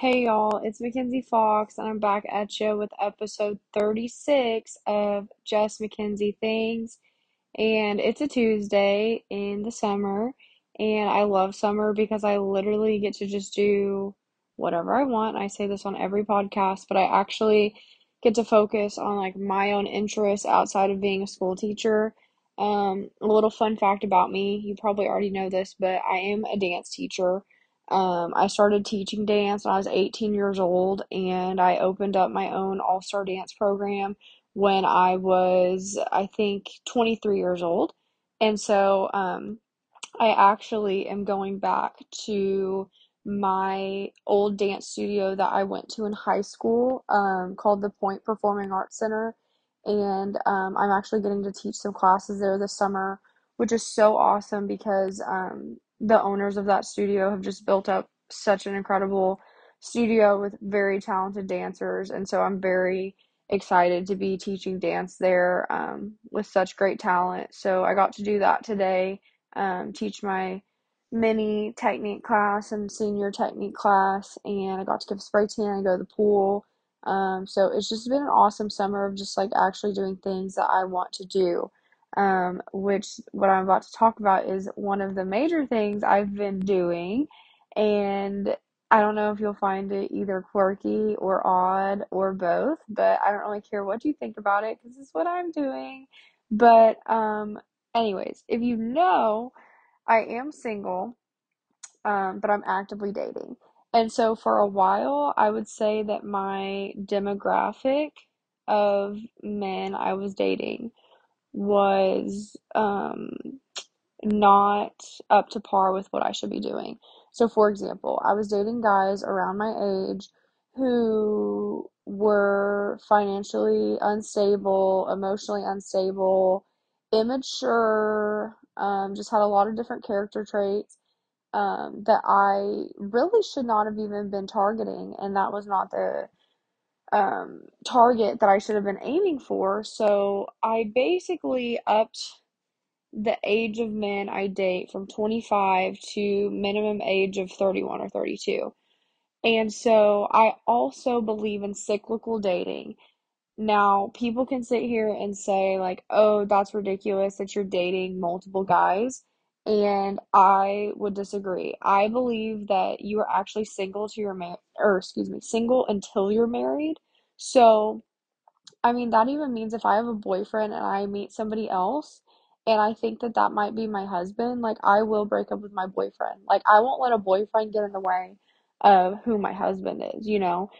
Hey y'all, it's MaKenzi Fox, and I'm back at you with episode 36 of Just MaKenzi Things. And it's a Tuesday in the summer, and I love summer because I literally get to just do whatever I want. I say this on every podcast, but I actually get to focus on like my own interests outside of being a school teacher. Um, a little fun fact about me, you probably already know this, but I am a dance teacher. Um, I started teaching dance when I was 18 years old, and I opened up my own all star dance program when I was, I think, 23 years old. And so um, I actually am going back to my old dance studio that I went to in high school um, called the Point Performing Arts Center. And um, I'm actually getting to teach some classes there this summer, which is so awesome because um, the owners of that studio have just built up such an incredible studio with very talented dancers. And so I'm very excited to be teaching dance there um, with such great talent. So I got to do that today, um, teach my mini technique class and senior technique class, and I got to give a spray tan and go to the pool. Um, so it's just been an awesome summer of just like actually doing things that I want to do. Um, which what I'm about to talk about is one of the major things I've been doing, and I don't know if you'll find it either quirky or odd or both, but I don't really care what you think about it because it's what I'm doing. But, um, anyways, if you know, I am single, um, but I'm actively dating. And so for a while, I would say that my demographic of men I was dating was um not up to par with what I should be doing. So, for example, I was dating guys around my age who were financially unstable, emotionally unstable, immature, um, just had a lot of different character traits um, that I really should not have even been targeting, and that was not the um, target that I should have been aiming for. So I basically upped the age of men I date from 25 to minimum age of 31 or 32. And so I also believe in cyclical dating. Now, people can sit here and say, like, oh, that's ridiculous that you're dating multiple guys. And I would disagree. I believe that you are actually single to your man, or excuse me, single until you're married. So, I mean, that even means if I have a boyfriend and I meet somebody else and I think that that might be my husband, like I will break up with my boyfriend. Like I won't let a boyfriend get in the way of who my husband is, you know?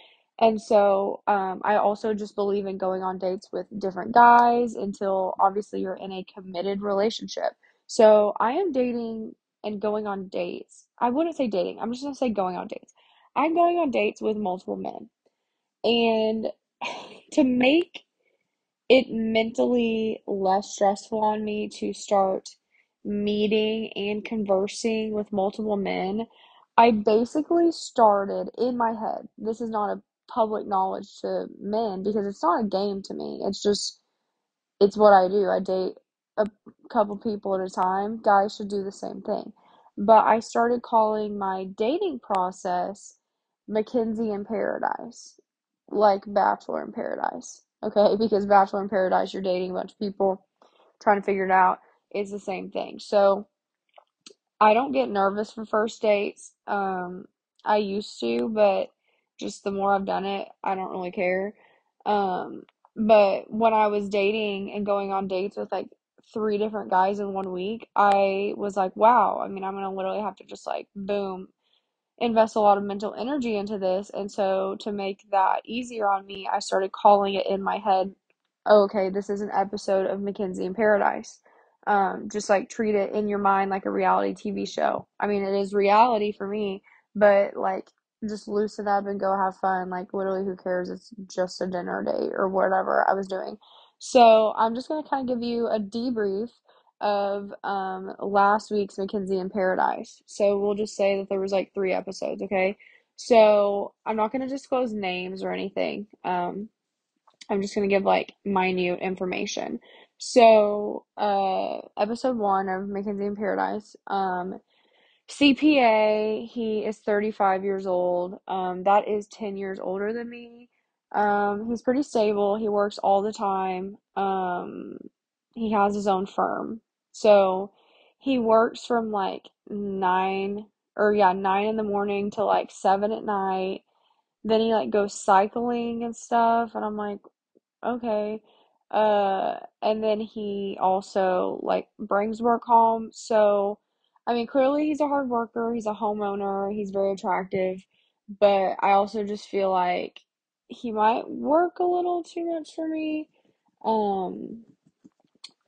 And so, um, I also just believe in going on dates with different guys until obviously you're in a committed relationship. So I am dating and going on dates. I wouldn't say dating, I'm just gonna say going on dates. I'm going on dates with multiple men. And to make it mentally less stressful on me to start meeting and conversing with multiple men, I basically started in my head. This is not a public knowledge to men because it's not a game to me. It's just, it's what I do. I date a couple people at a time. Guys should do the same thing. But I started calling my dating process MaKenzi in Paradise like Bachelor in Paradise. Okay, because Bachelor in Paradise, you're dating a bunch of people, trying to figure it out. It's the same thing. So I don't get nervous for first dates. Um, I used to, but just the more I've done it, I don't really care. Um, but when I was dating and going on dates with like three different guys in one week, I was like, wow, I mean, I'm gonna literally have to just like, boom, invest a lot of mental energy into this. And so to make that easier on me, I started calling it in my head, oh, okay, this is an episode of MaKenzi in Paradise. Um, just like treat it in your mind like a reality TV show. I mean, it is reality for me, but like just loosen up and go have fun. Like literally, who cares? It's just a dinner date or whatever I was doing. So I'm just gonna kind of give you a debrief of um last week's MaKenzi in Paradise. So we'll just say that there was like three episodes, okay? So I'm not gonna disclose names or anything. Um I'm just gonna give like minute information. So uh episode one of MaKenzi in Paradise, um CPA, he is 35 years old. Um, that is 10 years older than me. Um, he's pretty stable. He works all the time. Um, he has his own firm. So he works from like nine or yeah, nine in the morning to like seven at night. Then he like goes cycling and stuff. And I'm like, okay. Uh, and then he also like brings work home. So, I mean, clearly he's a hard worker, he's a homeowner, he's very attractive, but I also just feel like he might work a little too much for me. Um,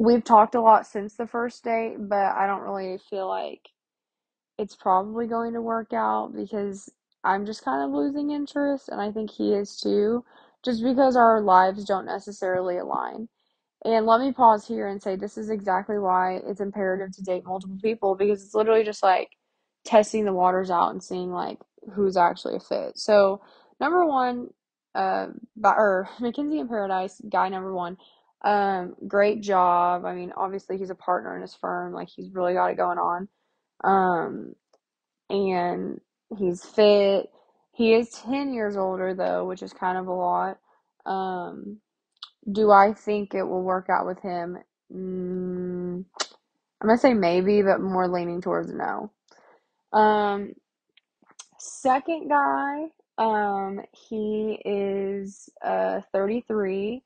we've talked a lot since the first date, but I don't really feel like it's probably going to work out because I'm just kind of losing interest, and I think he is too, just because our lives don't necessarily align. And let me pause here and say this is exactly why it's imperative to date multiple people because it's literally just like testing the waters out and seeing like who's actually a fit. So, number one, uh, or MaKenzi in Paradise, guy number one, um, great job. I mean, obviously he's a partner in his firm, like he's really got it going on. Um, and he's fit. He is 10 years older though, which is kind of a lot. Um, do I think it will work out with him? Mm, I'm gonna say maybe, but more leaning towards no. Um, second guy, um, he is uh 33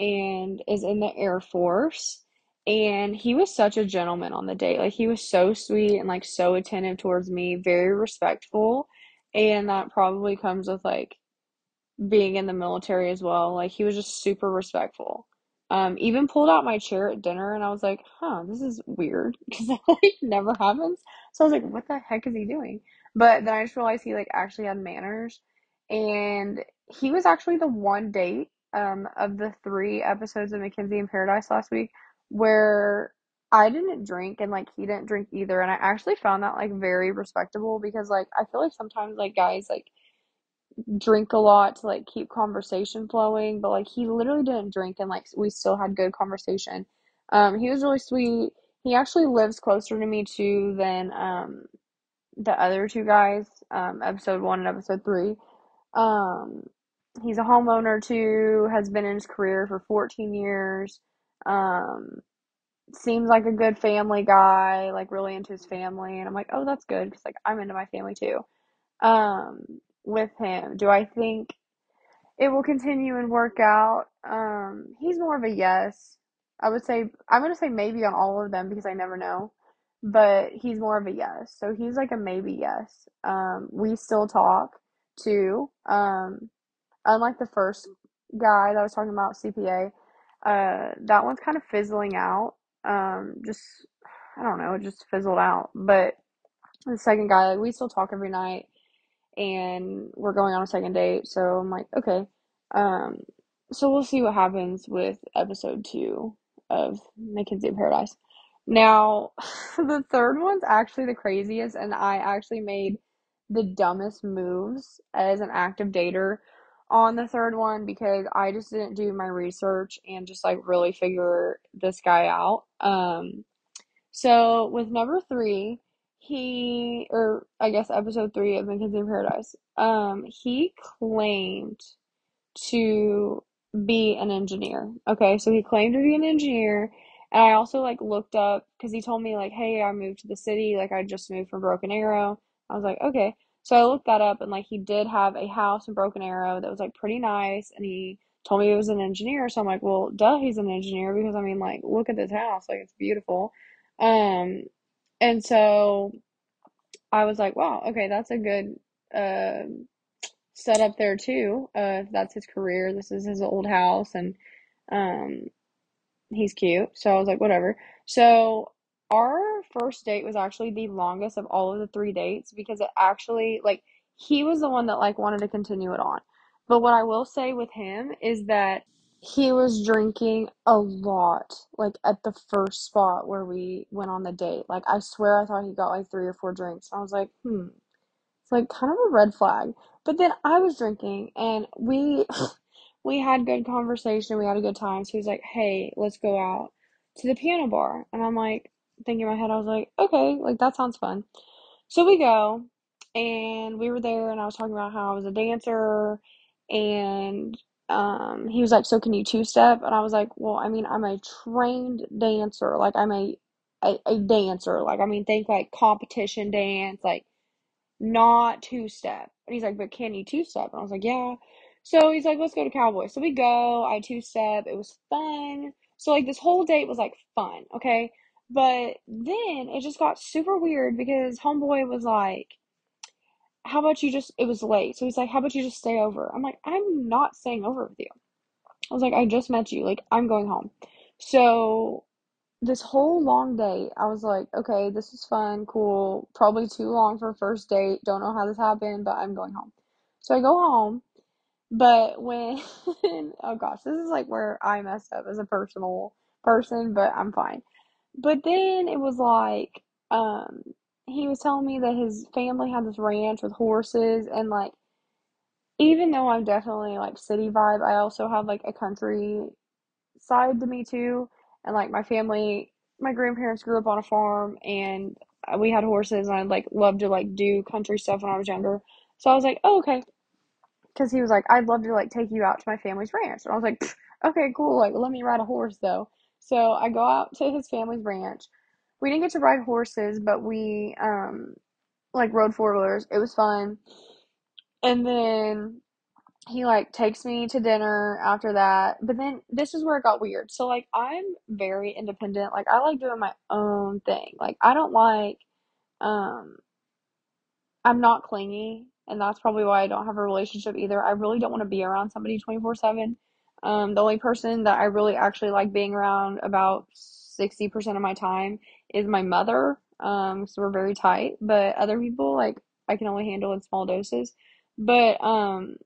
and is in the Air Force. And he was such a gentleman on the date. Like he was so sweet and like so attentive towards me, very respectful. And that probably comes with like being in the military as well. Like he was just super respectful. Um, even pulled out my chair at dinner and I was like, huh, this is weird because that like never happens. So I was like, what the heck is he doing? But then I just realized he like actually had manners and he was actually the one date um of the three episodes of MaKenzi in Paradise last week where I didn't drink and like he didn't drink either and I actually found that like very respectable because like I feel like sometimes like guys like drink a lot to like keep conversation flowing, but like he literally didn't drink and like we still had good conversation. Um, he was really sweet. He actually lives closer to me too than um the other two guys, um, episode one and episode three. Um, he's a homeowner too, has been in his career for 14 years. Um, seems like a good family guy, like really into his family. And I'm like, oh, that's good because like I'm into my family too. Um, with him, do I think it will continue and work out? Um, he's more of a yes. I would say I'm gonna say maybe on all of them because I never know, but he's more of a yes. So he's like a maybe yes. Um, we still talk too. Um, unlike the first guy that I was talking about, CPA, uh, that one's kind of fizzling out. Um, just I don't know, it just fizzled out. But the second guy, like we still talk every night and we're going on a second date. So I'm like, okay. Um, so we'll see what happens with episode two of MaKenzi in Paradise. Now, the third one's actually the craziest, and I actually made the dumbest moves as an active dater on the third one because I just didn't do my research and just like really figure this guy out. Um, so with number three, he or I guess episode three of MaKenzi in Paradise, um, he claimed to be an engineer. Okay, so he claimed to be an engineer, and I also like looked up because he told me like, hey, I moved to the city, like I just moved from Broken Arrow. I was like, okay. So I looked that up and like he did have a house in Broken Arrow that was like pretty nice and he told me he was an engineer. So I'm like, well, duh, he's an engineer because I mean like look at this house, like it's beautiful. Um and so I was like, wow, okay, that's a good uh, setup there too. Uh, that's his career. This is his old house, and um, he's cute. So I was like, whatever. So our first date was actually the longest of all of the three dates because it actually like he was the one that like wanted to continue it on. But what I will say with him is that he was drinking a lot, like at the first spot where we went on the date. Like I swear I thought he got like three or four drinks. I was like, hmm. It's like kind of a red flag. But then I was drinking and we we had good conversation, we had a good time. So he was like, Hey, let's go out to the piano bar and I'm like thinking in my head, I was like, Okay, like that sounds fun. So we go, and we were there, and I was talking about how I was a dancer, and um, he was like, "So can you two step?" And I was like, "Well, I mean, I'm a trained dancer. Like, I'm a a, a dancer. Like, I mean, think like competition dance, like not two step." And he's like, "But can you two step?" And I was like, "Yeah." So he's like, "Let's go to Cowboy." So we go. I two step. It was fun. So like this whole date was like fun. Okay. But then it just got super weird because homeboy was like, How about you just, it was late. So he's like, How about you just stay over? I'm like, I'm not staying over with you. I was like, I just met you. Like, I'm going home. So this whole long day, I was like, Okay, this is fun, cool. Probably too long for a first date. Don't know how this happened, but I'm going home. So I go home. But when, oh gosh, this is like where I messed up as a personal person, but I'm fine. But then it was like, um, he was telling me that his family had this ranch with horses, and like, even though I'm definitely like city vibe, I also have like a country side to me too. And like, my family, my grandparents grew up on a farm, and we had horses, and I like loved to like do country stuff when I was younger. So I was like, oh, okay. Because he was like, I'd love to like take you out to my family's ranch. And I was like, okay, cool. Like, let me ride a horse though. So I go out to his family's ranch. We didn't get to ride horses, but we um like rode four wheelers. It was fun. And then he like takes me to dinner after that. But then this is where it got weird. So like I'm very independent. Like I like doing my own thing. Like I don't like um I'm not clingy, and that's probably why I don't have a relationship either. I really don't want to be around somebody 24/7. Um, the only person that I really actually like being around about 60% of my time is my mother. Um, so we're very tight, but other people like I can only handle in small doses. But um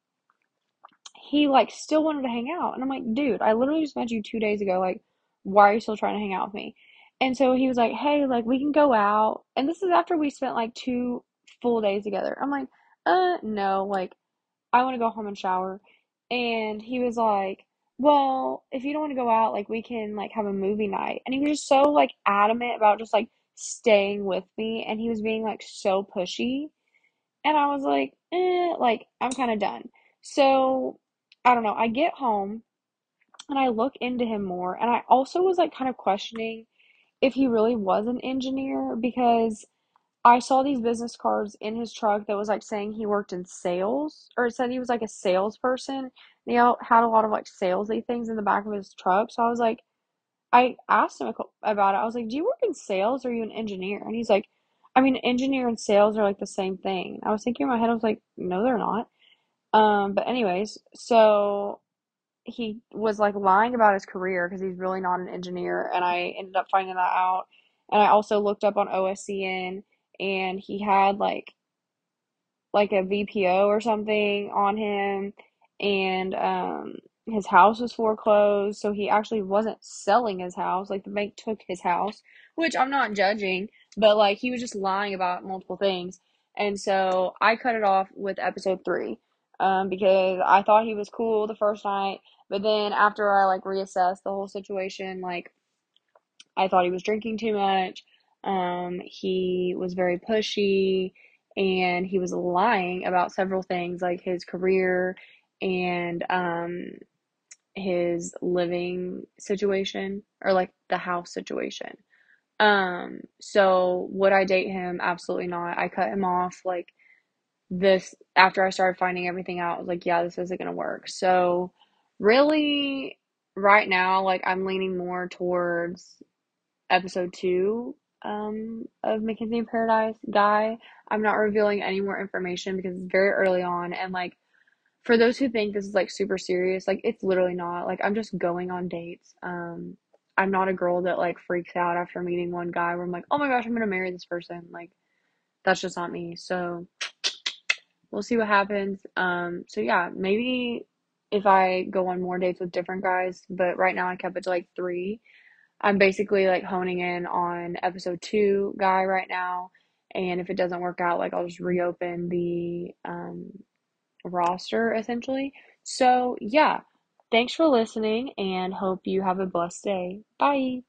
he like still wanted to hang out. And I'm like, dude, I literally just met you two days ago. Like, why are you still trying to hang out with me? And so he was like, hey, like we can go out. And this is after we spent like two full days together. I'm like, uh, no, like I want to go home and shower. And he was like, well, if you don't want to go out, like we can like have a movie night. And he was just so like adamant about just like staying with me. And he was being like so pushy. And I was like, eh, like I'm kind of done. So I don't know. I get home and I look into him more. And I also was like kind of questioning if he really was an engineer because I saw these business cards in his truck that was like saying he worked in sales or it said he was like a salesperson. You know, had a lot of like salesy things in the back of his truck. So I was like, I asked him about it. I was like, "Do you work in sales or are you an engineer?" And he's like, "I mean, engineer and sales are like the same thing." I was thinking in my head, I was like, "No, they're not." Um, but anyways, so he was like lying about his career because he's really not an engineer, and I ended up finding that out. And I also looked up on OSCN, and he had like like a VPO or something on him, and um, his house was foreclosed, so he actually wasn't selling his house. Like the bank took his house, which I'm not judging, but like he was just lying about multiple things. And so I cut it off with episode three um, because I thought he was cool the first night, but then after I like reassessed the whole situation, like I thought he was drinking too much. Um, he was very pushy and he was lying about several things like his career and um, his living situation or like the house situation. Um, so would I date him? Absolutely not. I cut him off like this after I started finding everything out. I was like, yeah, this isn't gonna work. So really right now, like I'm leaning more towards episode two um, of MaKenzi in Paradise guy. I'm not revealing any more information because it's very early on and like for those who think this is like super serious, like it's literally not. Like I'm just going on dates. Um I'm not a girl that like freaks out after meeting one guy where I'm like, "Oh my gosh, I'm to marry this person." Like that's just not me. So we'll see what happens. Um so yeah, maybe if I go on more dates with different guys, but right now I kept it to like 3 I'm basically like honing in on episode two guy right now. And if it doesn't work out, like I'll just reopen the um, roster essentially. So, yeah, thanks for listening and hope you have a blessed day. Bye.